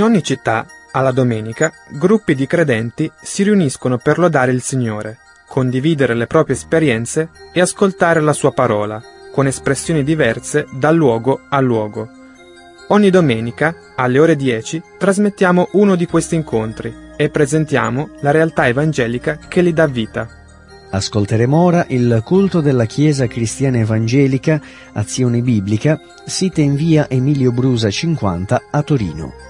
In ogni città, alla domenica, gruppi di credenti si riuniscono per lodare il Signore, condividere le proprie esperienze e ascoltare la sua parola, con espressioni diverse da luogo a luogo. Ogni domenica, alle ore 10, trasmettiamo uno di questi incontri e presentiamo la realtà evangelica che li dà vita. Ascolteremo ora il culto della Chiesa Cristiana Evangelica Azione Biblica, sita in via Emilio Brusa 50 a Torino.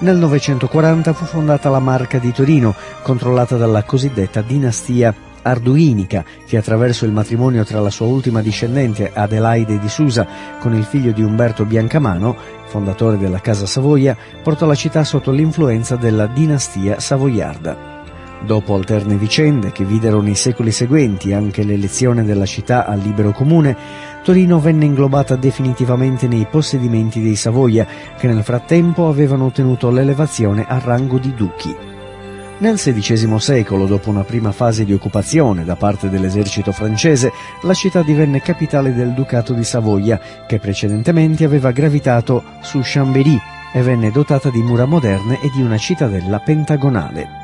Nel 940 fu fondata la Marca di Torino, controllata dalla cosiddetta dinastia arduinica, che attraverso il matrimonio tra la sua ultima discendente Adelaide di Susa con il figlio di Umberto Biancamano, fondatore della Casa Savoia, portò la città sotto l'influenza della dinastia savoiarda. Dopo alterne vicende che videro nei secoli seguenti anche l'elezione della città al libero comune, Torino venne inglobata definitivamente nei possedimenti dei Savoia, che nel frattempo avevano ottenuto l'elevazione al rango di duchi. Nel XVI secolo, dopo una prima fase di occupazione da parte dell'esercito francese, la città divenne capitale del Ducato di Savoia, che precedentemente aveva gravitato su Chambéry e venne dotata di mura moderne e di una cittadella pentagonale.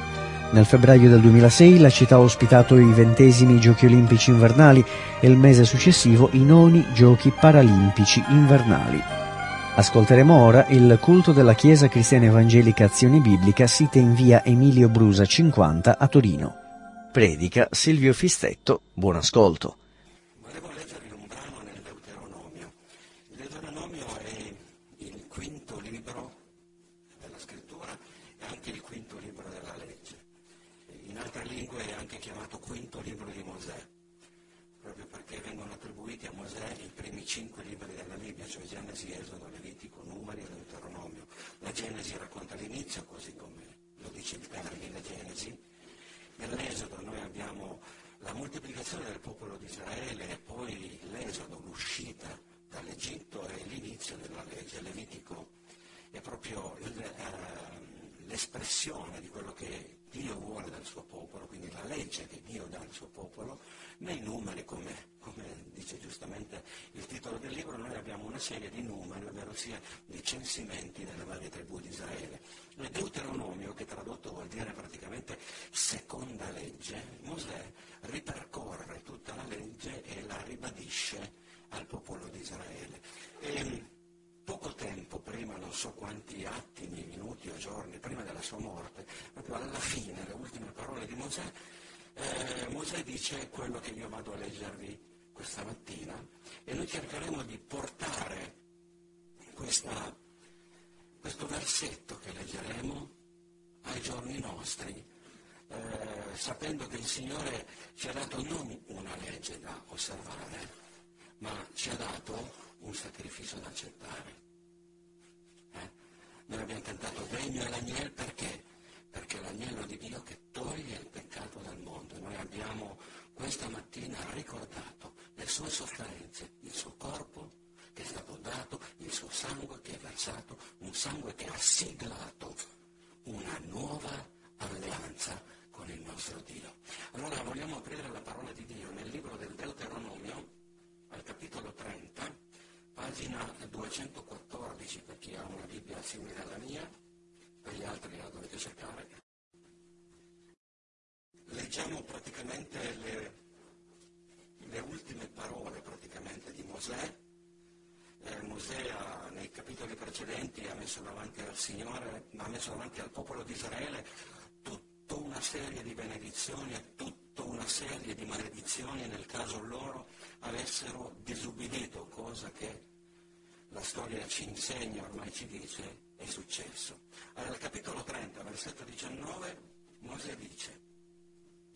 Nel febbraio del 2006 la città ha ospitato i ventesimi Giochi olimpici invernali e il mese successivo i noni Giochi paralimpici invernali. Ascolteremo ora il culto della Chiesa Cristiana Evangelica Azione Biblica sita in via Emilio Brusa 50 a Torino. Predica Silvio Fistetto. Buon ascolto. Genesi racconta l'inizio, così come lo dice il termine Genesi. Nell'Esodo noi abbiamo la moltiplicazione del popolo di Israele e poi l'Esodo, l'uscita dall'Egitto e l'inizio della legge. Levitico è proprio eh, l'espressione di quello che Dio vuole dal suo popolo, quindi la legge che Dio dà al suo popolo, nei numeri, come, come dice giustamente il titolo del libro, noi abbiamo una serie di numeri, ovvero sia di censimenti delle varie tribù di Israele. Il Deuteronomio, che tradotto vuol dire praticamente seconda legge, Mosè ripercorre tutta la legge e la ribadisce al popolo di Israele. E, poco tempo prima, non so quanti attimi, minuti o giorni prima della sua morte, proprio alla fine, le ultime parole di Mosè, eh, Mosè dice quello che io vado a leggervi questa mattina e noi cercheremo di portare questa, questo versetto che leggeremo ai giorni nostri, eh, sapendo che il Signore ci ha dato non una legge da osservare, ma ci ha dato un sacrificio da accettare. Noi abbiamo cantato Degno e l'agnello perché? Perché l'agnello di Dio che toglie il peccato dal mondo. Noi abbiamo questa mattina ricordato le sue sofferenze, il suo corpo che è stato dato, il suo sangue che è versato, un sangue che ha siglato una nuova alleanza con il nostro Dio. Allora vogliamo aprire la parola di Dio nel libro del Deuteronomio, al capitolo 30, pagina 214 per chi ha una Bibbia simile alla mia, per gli altri la dovete cercare. Leggiamo praticamente le, le ultime parole di Mosè. Eh, Mosè ha, nei capitoli precedenti ha messo davanti al Signore, ma ha messo davanti al popolo di Israele tutta una serie di benedizioni e tutta una serie di maledizioni nel caso loro avessero disubbidito, cosa che la storia ci insegna, ormai ci dice, è successo. Allora, al capitolo 30, versetto 19, Mosè dice,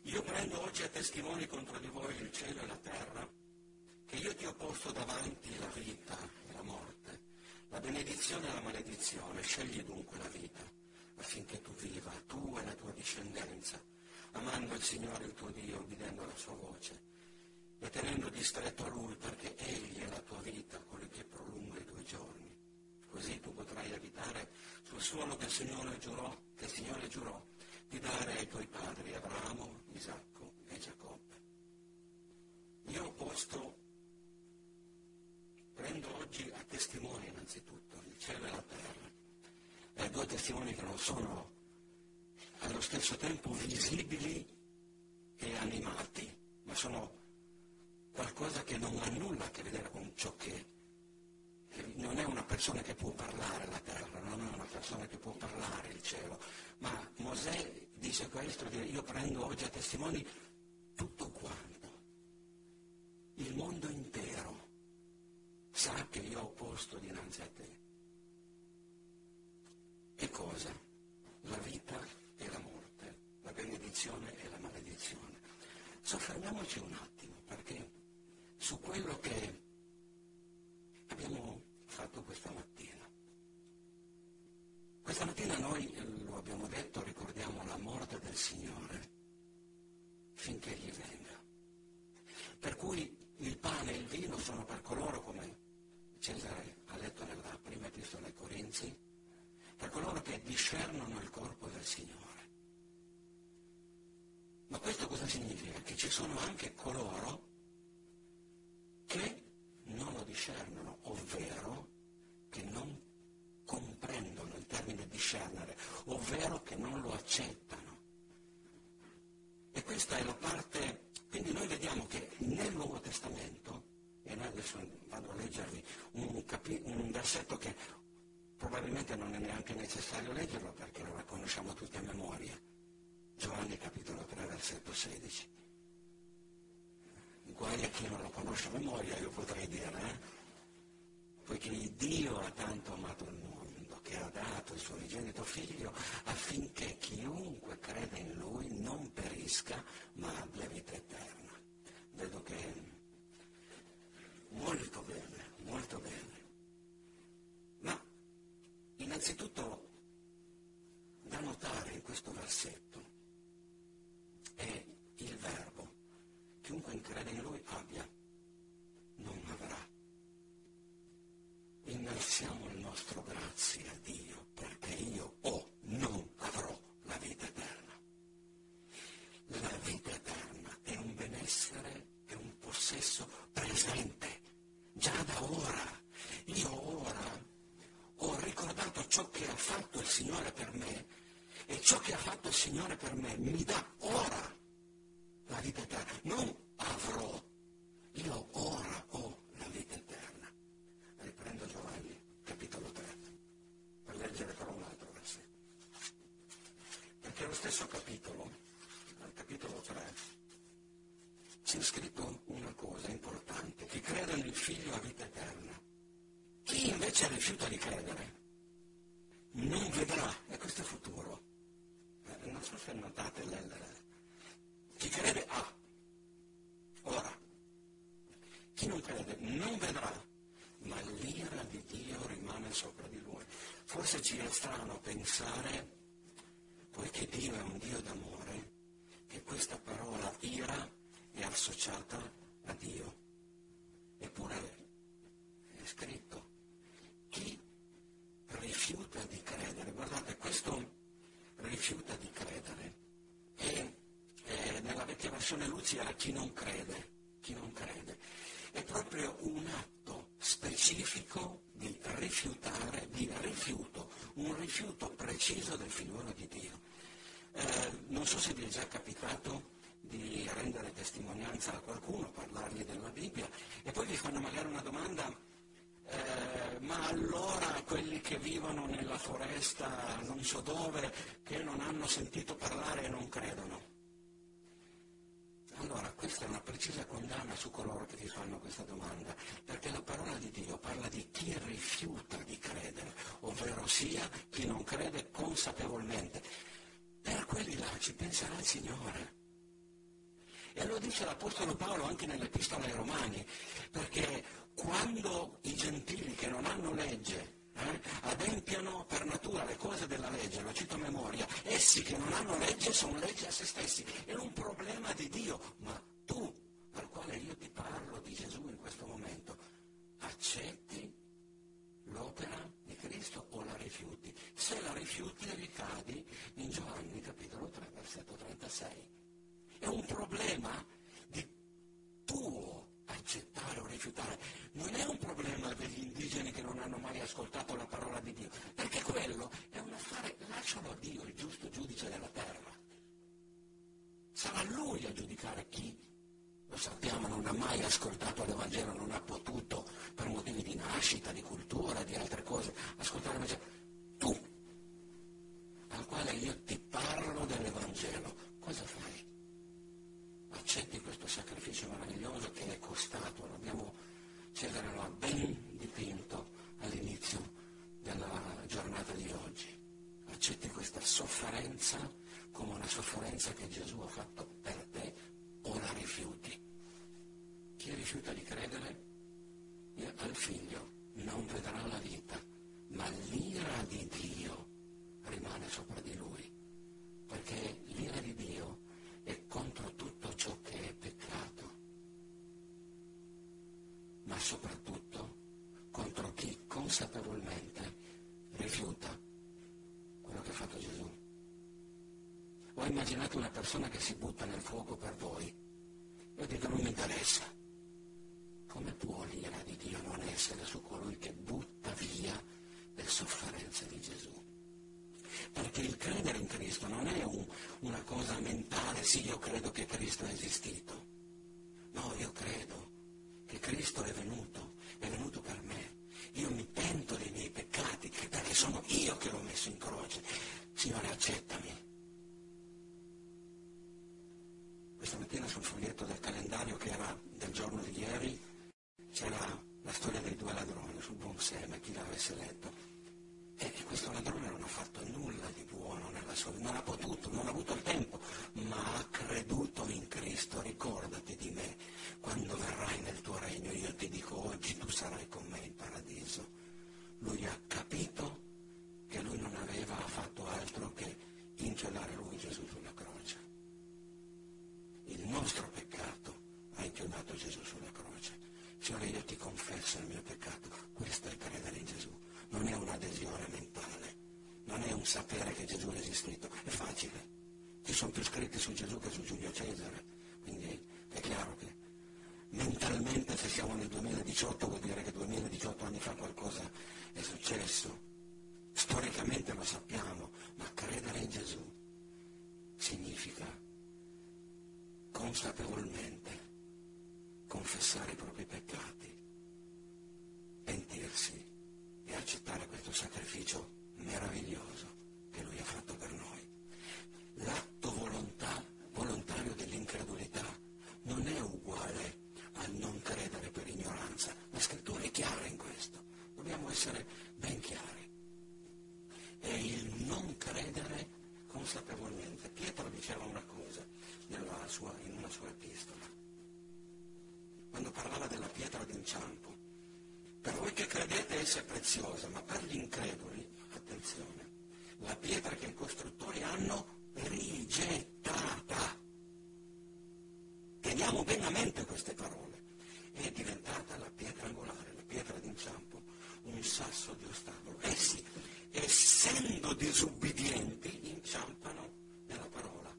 io prendo oggi a testimoni contro di voi il cielo e la terra, che io ti ho posto davanti la vita e la morte, la benedizione e la maledizione. Scegli dunque la vita, affinché tu viva, tu e la tua discendenza, amando il Signore il tuo Dio, obbedendo alla sua voce e tenendo distretto a Lui, perché Egli è la tua vita, colui che prolunga i tuoi giorni. Così tu potrai abitare sul suolo che il Signore giurò, che il Signore giurò di dare ai tuoi padri Abramo, Isacco e Giacobbe. Io ho posto, prendo oggi a testimone innanzitutto il cielo e la terra, e due testimoni che non sono allo stesso tempo visibili ovdje testimoni anche coloro che non lo discernono, ovvero che non comprendono il termine discernere, ovvero che non lo accettano. E questa è la parte, quindi noi vediamo che nel Nuovo Testamento, e adesso vado a leggervi un, capi, un versetto che probabilmente non è neanche necessario leggerlo perché lo conosciamo tutti a memoria, Giovanni capitolo 3 versetto 16. Guai a chi non lo conosce a memoria, io potrei dire, eh? poiché Dio ha tanto amato il mondo che ha dato il suo unigenito figlio affinché chiunque crede in lui non perisca ma abbia vita eterna. Vedo che molto bene, molto bene. Ma innanzitutto da notare in questo versetto è il verbo. Chiunque crede in lui abbia, non avrà. Innalziamo il nostro grazie a Dio perché io ho, non avrò la vita eterna. La vita eterna è un benessere, è un possesso presente, già da ora. Io ora ho ricordato ciò che ha fatto il Signore per me e ciò che ha fatto il Signore per me mi dà ora la vita eterna. Non avrò, io ora ho la vita eterna. Riprendo Giovanni, capitolo 3, per leggere però un altro versetto. Perché lo stesso capitolo, al capitolo 3, c'è scritto una cosa importante, chi crede nel figlio ha vita eterna. Chi invece rifiuta di credere non vedrà, e questo è futuro. Eh, non so se notate l'L. Chi crede ha. Ora, chi non crede non vedrà, ma l'ira di Dio rimane sopra di lui. Forse ci è strano pensare, poiché Dio è un Dio d'amore, che questa parola ira è associata a Dio. Eppure è scritto, chi rifiuta di credere, guardate, questo rifiuta di credere e, e nella vecchia versione Lucia era chi non crede, chi non crede. È proprio un atto specifico di rifiutare, di rifiuto, un rifiuto preciso del figliuolo di Dio. Eh, non so se vi è già capitato di rendere testimonianza a qualcuno, parlargli della Bibbia e poi vi fanno magari una domanda eh, ma allora quelli che vivono nella foresta non so dove, che non hanno sentito parlare e non credono. Allora, questa è una precisa condanna su coloro che ti fanno questa domanda, perché la parola di Dio parla di chi rifiuta di credere, ovvero sia chi non crede consapevolmente. Per quelli là ci penserà il Signore. E lo dice l'Apostolo Paolo anche nell'Epistola ai Romani, perché quando i gentili che non hanno legge eh, adempiano per natura le cose della legge, lo cito a memoria, essi che non hanno legge sono legge a se stessi, è un problema di Dio, ma tu, al quale io ti parlo di Gesù in questo momento, accetti l'opera di Cristo o la rifiuti? Se la rifiuti ricadi in Giovanni capitolo 3, versetto 36. È un problema di tuo accettare o rifiutare. Non è un problema degli indigeni che non hanno mai ascoltato la parola di Dio, perché quello è un affare, lascialo a Dio, il giusto giudice della terra. Sarà Lui a giudicare chi, lo sappiamo, non ha mai ascoltato l'Evangelo, non ha potuto, per motivi di nascita, di cultura, di altre cose, ascoltare l'Evangelo. Tu, al quale io ti parlo dell'Evangelo, cosa fai? accetti questo sacrificio meraviglioso che è costato, l'abbiamo, Cesare lo ha ben dipinto all'inizio della giornata di oggi. Accetti questa sofferenza come una sofferenza che Gesù ha fatto per te o la rifiuti. Chi rifiuta di credere al figlio non vedrà la vita, ma l'ira di Dio rimane sopra di lui, perché l'ira di Dio è contro tutto ciò che è peccato, ma soprattutto contro chi consapevolmente rifiuta quello che ha fatto Gesù. o immaginate una persona che si butta nel fuoco per voi. Io dico non mi interessa. Come può l'ira di Dio non essere su colui che butta via le sofferenze di Gesù? Perché il credere in Cristo non è un, una cosa mentale, sì, io credo che Cristo è esistito. No, io credo che Cristo è venuto per me. Io mi pento dei miei peccati perché sono io che l'ho messo in croce. Signore, accettami. Questa mattina sul foglietto del calendario che era del giorno di ieri c'era la storia dei due ladroni sul buon seme, chi l'avesse letto. E questo ladrone non ha fatto nulla di buono nella sua vita, non ha potuto, non ha avuto il tempo, ma ha creduto in Cristo. Ricordati di me, quando verrai nel tuo regno, io ti dico oggi tu sarai con me in paradiso. Lui ha capito che lui non aveva fatto altro che inchiodare lui Gesù sulla croce. Il nostro peccato ha inchiodato Gesù sulla croce. Signore, io ti confesso il mio peccato. Questo è credere in Gesù. Non è un'adesione mentale, non è un sapere che Gesù è esistito. È facile. Ci sono più scritti su Gesù che su Giulio Cesare. Quindi è chiaro che mentalmente se siamo nel 2018 vuol dire che 2018 qualcosa è successo. Storicamente lo sappiamo, ma credere in Gesù significa consapevolmente confessare i propri peccati, pentirsi e accettare questo sacrificio meraviglioso che Lui ha fatto per noi. L'atto volontà, volontario dell'incredulità non è uguale al non credere per ignoranza. La scrittura è chiara in questo, dobbiamo essere ben chiari. È il non credere consapevolmente. Pietro diceva una cosa sua, in una sua epistola, quando parlava della pietra d'inciampo. Per voi che preziosa, ma per gli increduli, attenzione, la pietra che i costruttori hanno rigettata. Teniamo bene a mente queste parole. È diventata la pietra angolare, la pietra d'inciampo, un sasso di ostacolo. Essi, essendo disubbidienti, inciampano nella parola.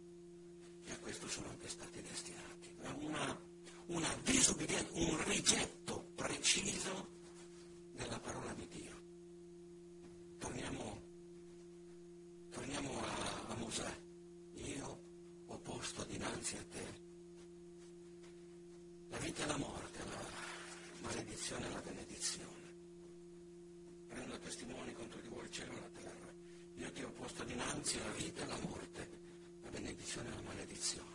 E a questo sono anche stati destinati. Una, una un rigetto preciso della parola di Dio. Torniamo, torniamo a, a Mosè. Io ho posto dinanzi a te la vita e la morte, la maledizione e la benedizione. Prendo testimoni contro di voi il cielo e la terra. Io ti ho posto dinanzi la vita e la morte, la benedizione e la maledizione.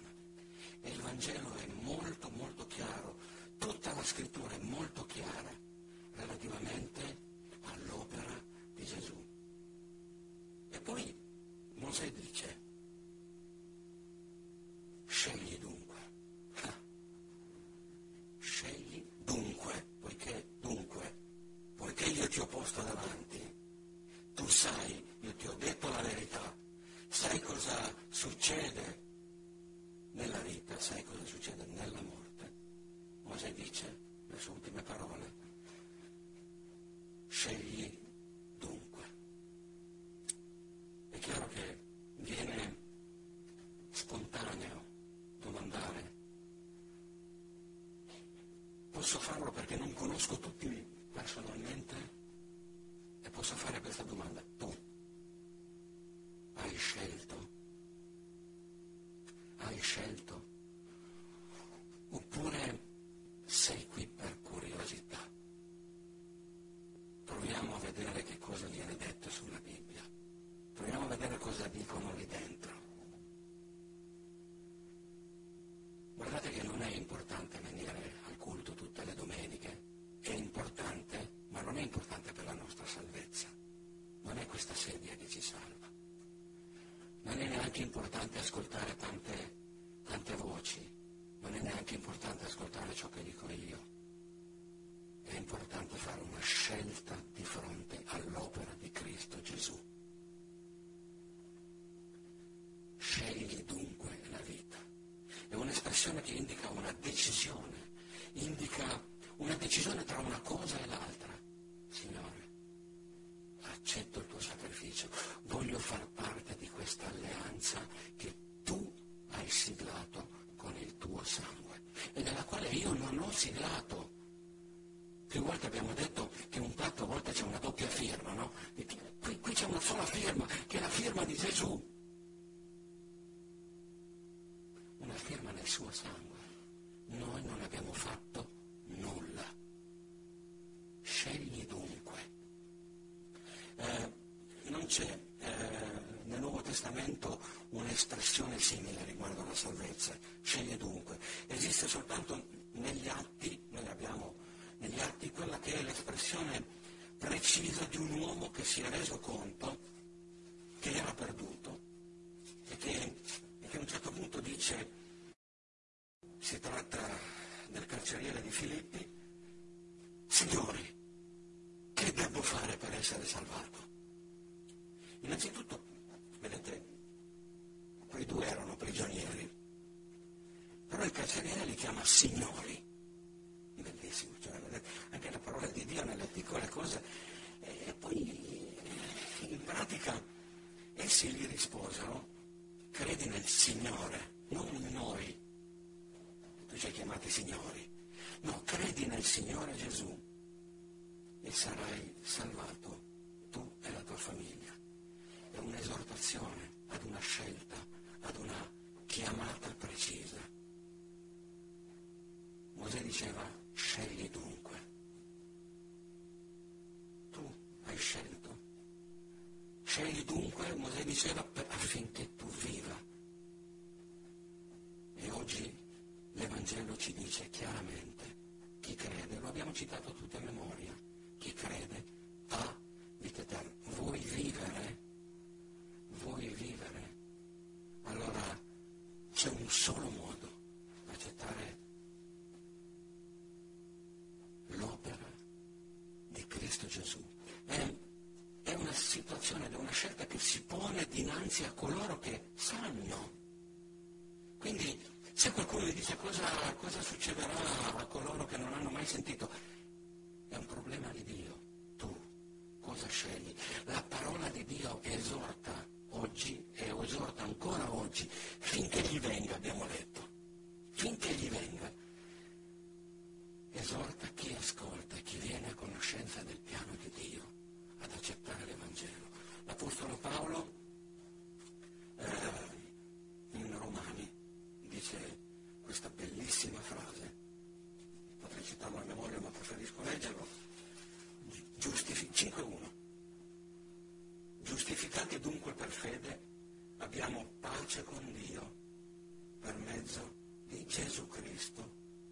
E il Vangelo è molto molto chiaro, tutta la scrittura è molto chiara relativamente all'opera di Gesù. E poi Mosè dice, scegli dunque. Ah. Scegli dunque, poiché dunque, poiché io ti ho posto davanti, tu sai, io ti ho detto la verità, sai cosa succede nella vita, sai cosa succede nella morte. Mosè dice le sue ultime parole, scegli dunque. È chiaro che viene spontaneo domandare, posso farlo perché non conosco tutti personalmente e posso fare questa domanda, tu hai scelto? Hai scelto? Oppure sei qui per curiosità? Proviamo a vedere che cosa viene detto sulla Bibbia. Proviamo a vedere cosa dicono lì dentro. Guardate che non è importante venire al culto tutte le domeniche, è importante, ma non è importante per la nostra salvezza. Non è questa sedia che ci salva. Non è neanche importante ascoltare tante, tante voci, non è neanche importante ascoltare ciò che dico io. È importante fare una scelta di fronte all'opera di Cristo Gesù. Scegli dunque la vita. È un'espressione che indica una decisione, indica una decisione tra una cosa e l'altra. Signore, accetto il tuo sacrificio, voglio far parte questa alleanza che tu hai siglato con il tuo sangue e della quale io non ho siglato. Più volte abbiamo detto che un patto a volte c'è una doppia firma, no? Qui, qui c'è una sola firma, che è la firma di Gesù. Una firma nel suo sangue. Noi non abbiamo fatto Testamento un'espressione simile riguardo alla salvezza. Sceglie dunque. Esiste soltanto negli atti, noi abbiamo negli atti quella che è l'espressione precisa di un uomo che si è reso conto che era perduto e che, e che a un certo punto dice, si tratta del carceriere di Filippi, signori, che devo fare per essere salvato? Innanzitutto, vedete, quei due erano prigionieri, però il carceriere li chiama signori. Bellissimo, cioè, anche la parola di Dio nelle piccole cose. E poi, in pratica, essi gli risposero, credi nel Signore, non in noi. Tu ci hai chiamati signori. No, credi nel Signore Gesù e sarai salvato tu e la tua famiglia. È un'esortazione ad una scelta, ad una chiamata precisa. Mosè diceva, scegli dunque. Tu hai scelto. Scegli dunque, Mosè diceva, affinché tu viva. E oggi l'Evangelo ci dice chiaramente, chi crede, lo abbiamo citato tutti a memoria, chi crede ha vita eterna. Vuoi vivere? Vuoi vivere? Allora c'è un solo modo, accettare l'opera di Cristo Gesù. È, è una situazione, è una scelta che si pone dinanzi a coloro che sanno. Quindi se qualcuno mi dice cosa, cosa succederà a coloro che non hanno mai sentito, è un problema di Dio. Tu cosa scegli? La parola di Dio esorta oggi e esorta ancora oggi, finché gli venga, abbiamo letto, finché gli venga. Esorta chi ascolta e chi viene a conoscenza del piano di Dio ad accettare l'Evangelo. L'Apostolo Paolo eh, in Romani dice questa bellissima frase, potrei citarlo a memoria ma preferisco leggerlo, Giustifi- 5.1. Giustificati dunque per fede abbiamo pace con Dio per mezzo di Gesù Cristo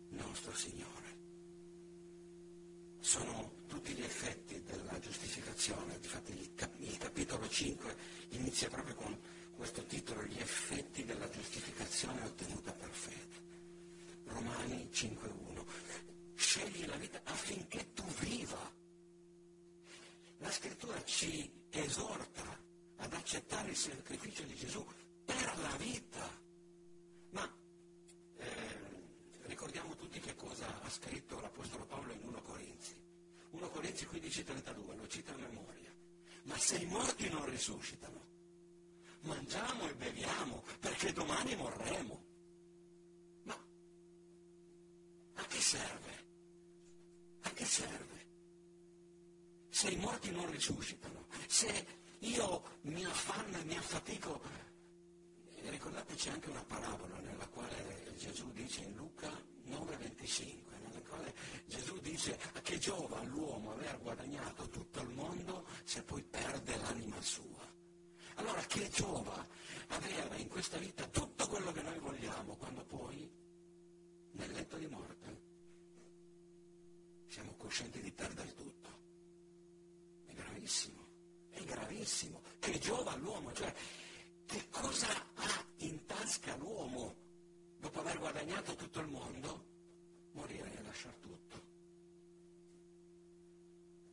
nostro Signore. Sono tutti gli effetti della giustificazione, infatti il, cap- il capitolo 5 inizia proprio con questo titolo, gli effetti della giustificazione ottenuta per fede. Romani 5.1. Scegli la vita affinché tu viva. La scrittura ci esorta ad accettare il sacrificio di Gesù per la vita. Ma eh, ricordiamo tutti che cosa ha scritto l'Apostolo Paolo in 1 Corinzi. 1 Corinzi 15.32, lo cita a memoria. Ma se i morti non risuscitano, mangiamo e beviamo perché domani morremo. Ma a che serve? A che serve? Se i morti non risuscitano, se io mi affanno e mi affatico, ricordate c'è anche una parabola nella quale Gesù dice in Luca 9:25, nella quale Gesù dice a che giova all'uomo aver guadagnato tutto il mondo se poi perde l'anima sua. Allora che giova avere in questa vita tutto quello che noi vogliamo quando poi nel letto di morte siamo coscienti di perdere tutto? È gravissimo, è gravissimo. Che giova all'uomo, cioè che cosa ha in tasca l'uomo dopo aver guadagnato tutto il mondo? Morire e lasciare tutto.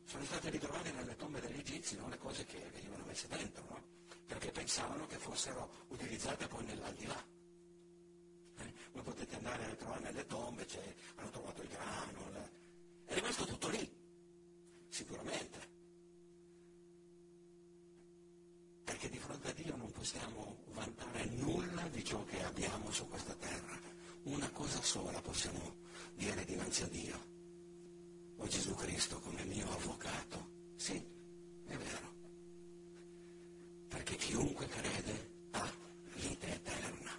Sono state ritrovate nelle tombe degli egizi no? le cose che venivano messe dentro, no? perché pensavano che fossero utilizzate poi nell'aldilà. Eh? Voi potete andare a trovare nelle tombe, cioè, hanno trovato il grano, le... è rimasto tutto lì, sicuramente. Perché di fronte a Dio non possiamo vantare nulla di ciò che abbiamo su questa terra. Una cosa sola possiamo viene dinanzi a Dio. O Gesù Cristo come mio avvocato. Sì, è vero. Perché chiunque crede ha vita eterna.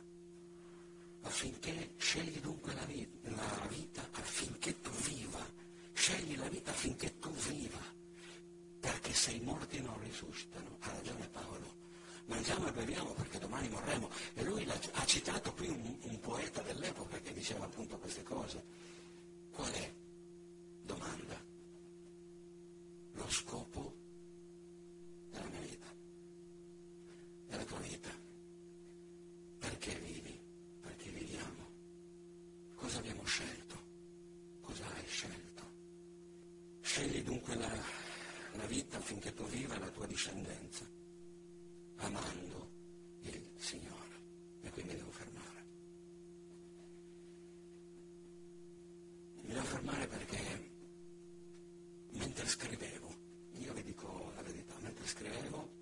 Affinché scegli dunque la vita, la vita affinché tu viva. Scegli la vita affinché tu viva. Perché se i morti non risuscitano, ha ragione Paolo, mangiamo e beviamo perché domani morremo. E lui ha citato qui un, un poeta dell'epoca che diceva appunto queste cose. Qual è? Domanda. Lo scopo della mia vita, della tua vita. Perché vivi? Perché viviamo? Cosa abbiamo scelto? Cosa hai scelto? Scegli dunque la, la vita affinché tu viva la tua discendenza amando il Signore. E qui mi devo fermare. Mi devo fermare perché mentre scrivevo, io vi dico la verità, mentre scrivevo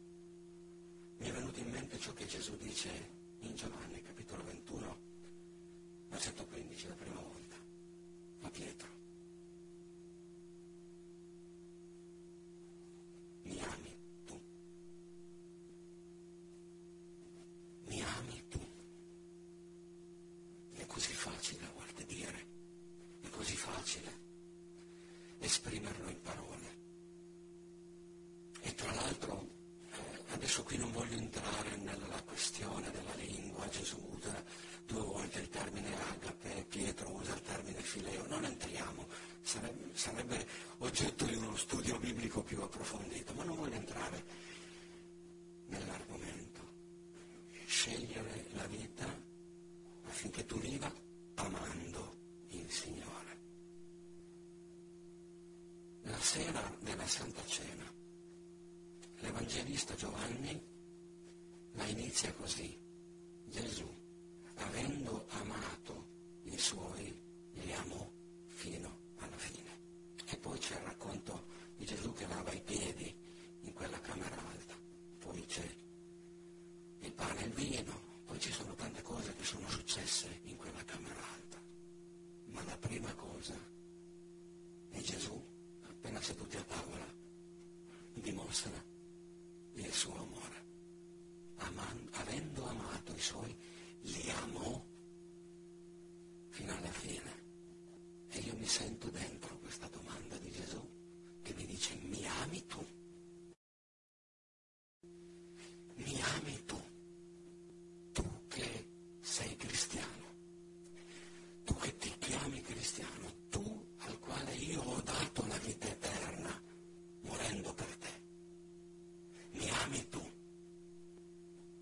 mi è venuto in mente ciò che Gesù dice in Giovanni, capitolo 21, versetto 15, la prima volta, a Pietro. Mi ami tu. Mi ami tu. È così facile a volte dire, è così facile esprimerlo in parole. E tra l'altro, eh, adesso qui non voglio entrare nella questione della lingua, Gesù usa due volte il termine agape, Pietro usa il termine fileo, non entriamo, sarebbe, sarebbe oggetto di uno studio biblico più approfondito, ma non voglio entrare nell'argomento. Scegliere la vita affinché tu viva amando il Signore. La sera della Santa Cena, l'Evangelista Giovanni la inizia così. Gesù, avendo amato i suoi, li amò fino alla fine. E poi c'è il racconto di Gesù che lava i piedi in quella camera alta. Poi c'è il pane e il vino, poi ci sono tante cose che sono successe in quella camera alta. Ma la prima cosa è Gesù, appena seduti a tavola, dimostra il suo amore. Aman- avendo amato i suoi, li amò fino alla fine. E io mi sento dentro questa domanda di Gesù che mi dice mi ami tu? Mi ami tu? Tu che sei cristiano? Tu che ti chiami cristiano? Tu al quale io ho dato la vita eterna morendo per te? Mi ami tu?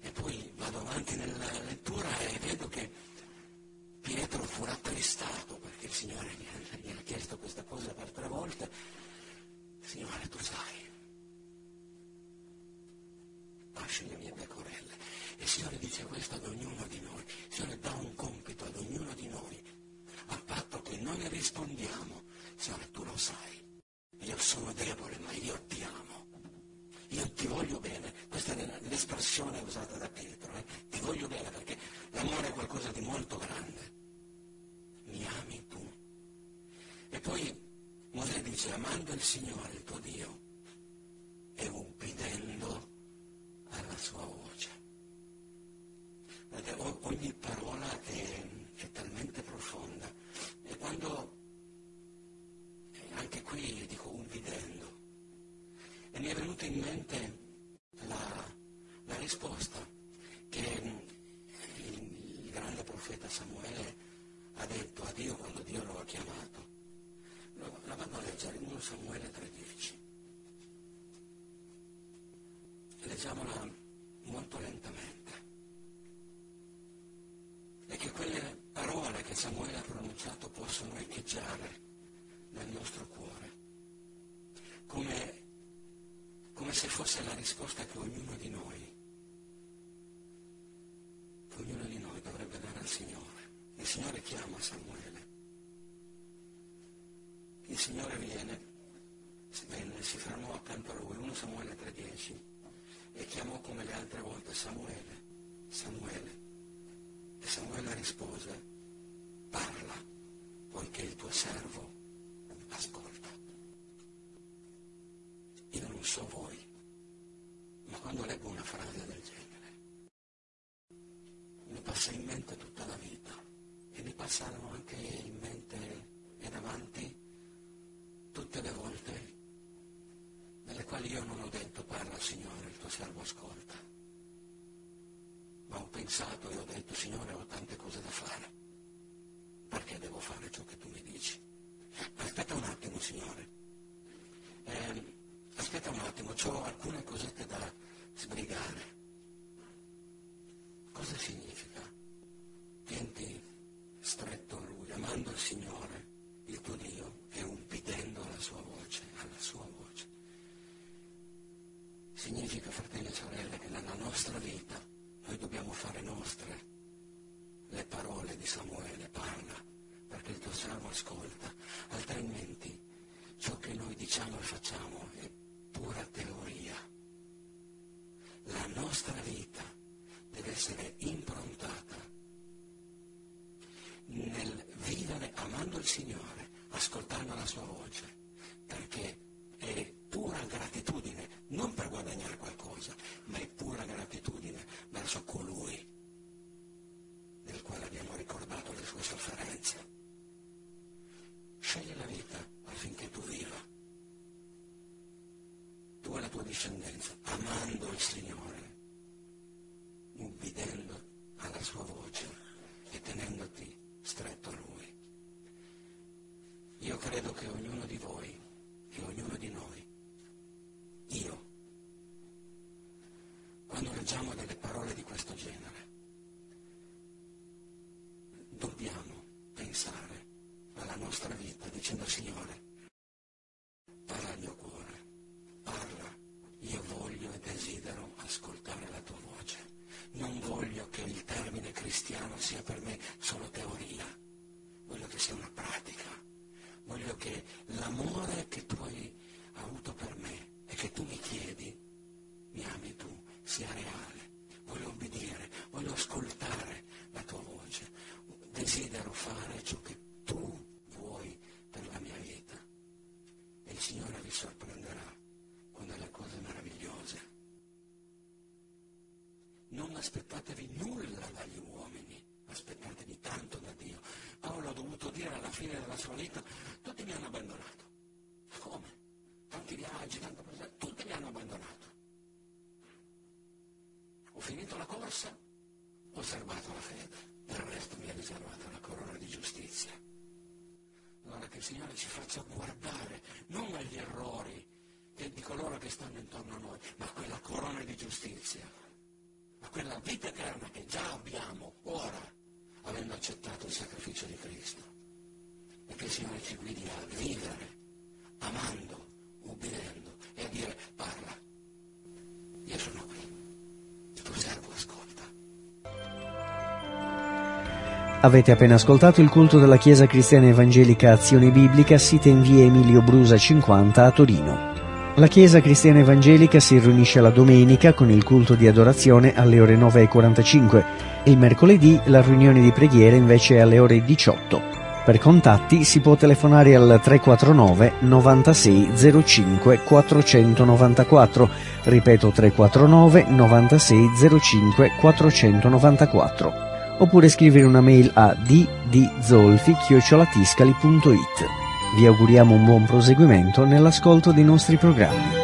E poi vado avanti nella lettura e vedo che Pietro fu rattristato perché il Signore gli ha chiesto questa cosa per tre volte. Signore, tu sai, lasci le mie pecorelle. E il Signore dice questo ad ognuno di noi. Il Signore dà un compito ad ognuno di noi, a patto che noi rispondiamo. Signore, tu lo sai, io sono debole, ma io ti amo. Io ti voglio bene. Questa è l'espressione usata da Pietro. Eh? Ti voglio bene perché l'amore è qualcosa di molto grande. Mi ami tu. E poi Mosè dice, amando il Signore, il tuo Dio, e ubbidendo alla sua voce. Guardate, ogni parola è, è talmente profonda. E quando, anche qui dico ubbidendo, e mi è venuta in mente la, la risposta che il, il grande profeta Samuele ha detto a Dio quando Dio lo ha chiamato. Lo, la vado a leggere in 1 Samuele 3.10. Leggiamola molto lentamente. E che quelle parole che Samuele ha pronunciato possono echeggiare nel nostro cuore, come, come se fosse la risposta che ognuno di noi, che ognuno di noi al Signore. Il Signore chiama Samuele. Il Signore viene, venne, si fermò accanto a lui, 1 Samuele 3.10, e chiamò come le altre volte Samuele, Samuele. E Samuele rispose, parla, poiché il tuo servo ascolta. Io non so voi, ma quando leggo una frase del genere, mi passa in mente tutta la vita passano anche in mente e davanti tutte le volte nelle quali io non ho detto parla Signore, il tuo servo ascolta, ma ho pensato e ho detto Signore ho tante cose da fare, perché devo fare ciò che tu mi dici? Aspetta un attimo Signore, eh, aspetta un attimo, ho alcune cosette da sbrigare. Cosa significa? Tienti stretto a Lui, amando il Signore, il tuo Dio, e ubbidendo alla sua voce, alla sua voce. Significa, fratelli e sorelle, che nella nostra vita noi dobbiamo fare nostre le parole di Samuele, parla, perché il tuo servo ascolta, altrimenti ciò che noi diciamo e facciamo è pura teoria. La nostra vita deve essere improntata nel vivere amando il Signore, ascoltando la sua voce, perché è pura gratitudine, non per guadagnare qualcosa, ma è pura gratitudine verso colui del quale abbiamo ricordato le sue sofferenze. Scegli la vita affinché tu viva, tu e la tua discendenza, amando il Signore, ubbidendo alla sua voce e tenendoti stretto a Lui. Io credo che ognuno di voi e ognuno di noi, io, quando leggiamo delle parole di questo genere, dobbiamo pensare alla nostra vita dicendo Signore, parla al mio cuore, parla, io voglio e desidero ascoltare la tua voce. Non voglio che il termine cristiano sia per me solo teoria, voglio che sia una pratica, voglio che l'amore che tu hai avuto per me e che tu mi chiedi, mi ami tu, sia reale. Voglio obbedire, voglio ascoltare la tua voce, desidero fare ciò che tu vuoi per la mia vita. E il Signore vi sorprenderà con delle cose meravigliose. Non aspettatevi nulla dagli uomini, aspettatevi tanto da Dio. Paolo ha dovuto dire alla fine della sua vita, tutti mi hanno abbandonato. Come? Tanti viaggi, tanta cosa, tutti mi hanno abbandonato. Ho finito la corsa, ho serbato la fede, del resto mi è riservata la corona di giustizia. Allora che il Signore ci faccia guardare non agli errori di coloro che stanno intorno a noi, ma a quella corona di giustizia, a quella vita eterna che già abbiamo ora, avendo accettato il sacrificio di Cristo. E che il Signore ci guidi a vivere, amando, ubbidendo e a dire parla. Io sono qui, Avete appena ascoltato il culto della Chiesa Cristiana Evangelica Azione Biblica, sita in via Emilio Brusa 50 a Torino. La Chiesa Cristiana Evangelica si riunisce la domenica con il culto di adorazione alle ore 9.45 e il mercoledì la riunione di preghiera invece è alle ore 18. Per contatti si può telefonare al 349 96 05 494, ripeto 349 96 05 494, oppure scrivere una mail a ddzolfi-tiscali.it. Vi auguriamo un buon proseguimento nell'ascolto dei nostri programmi.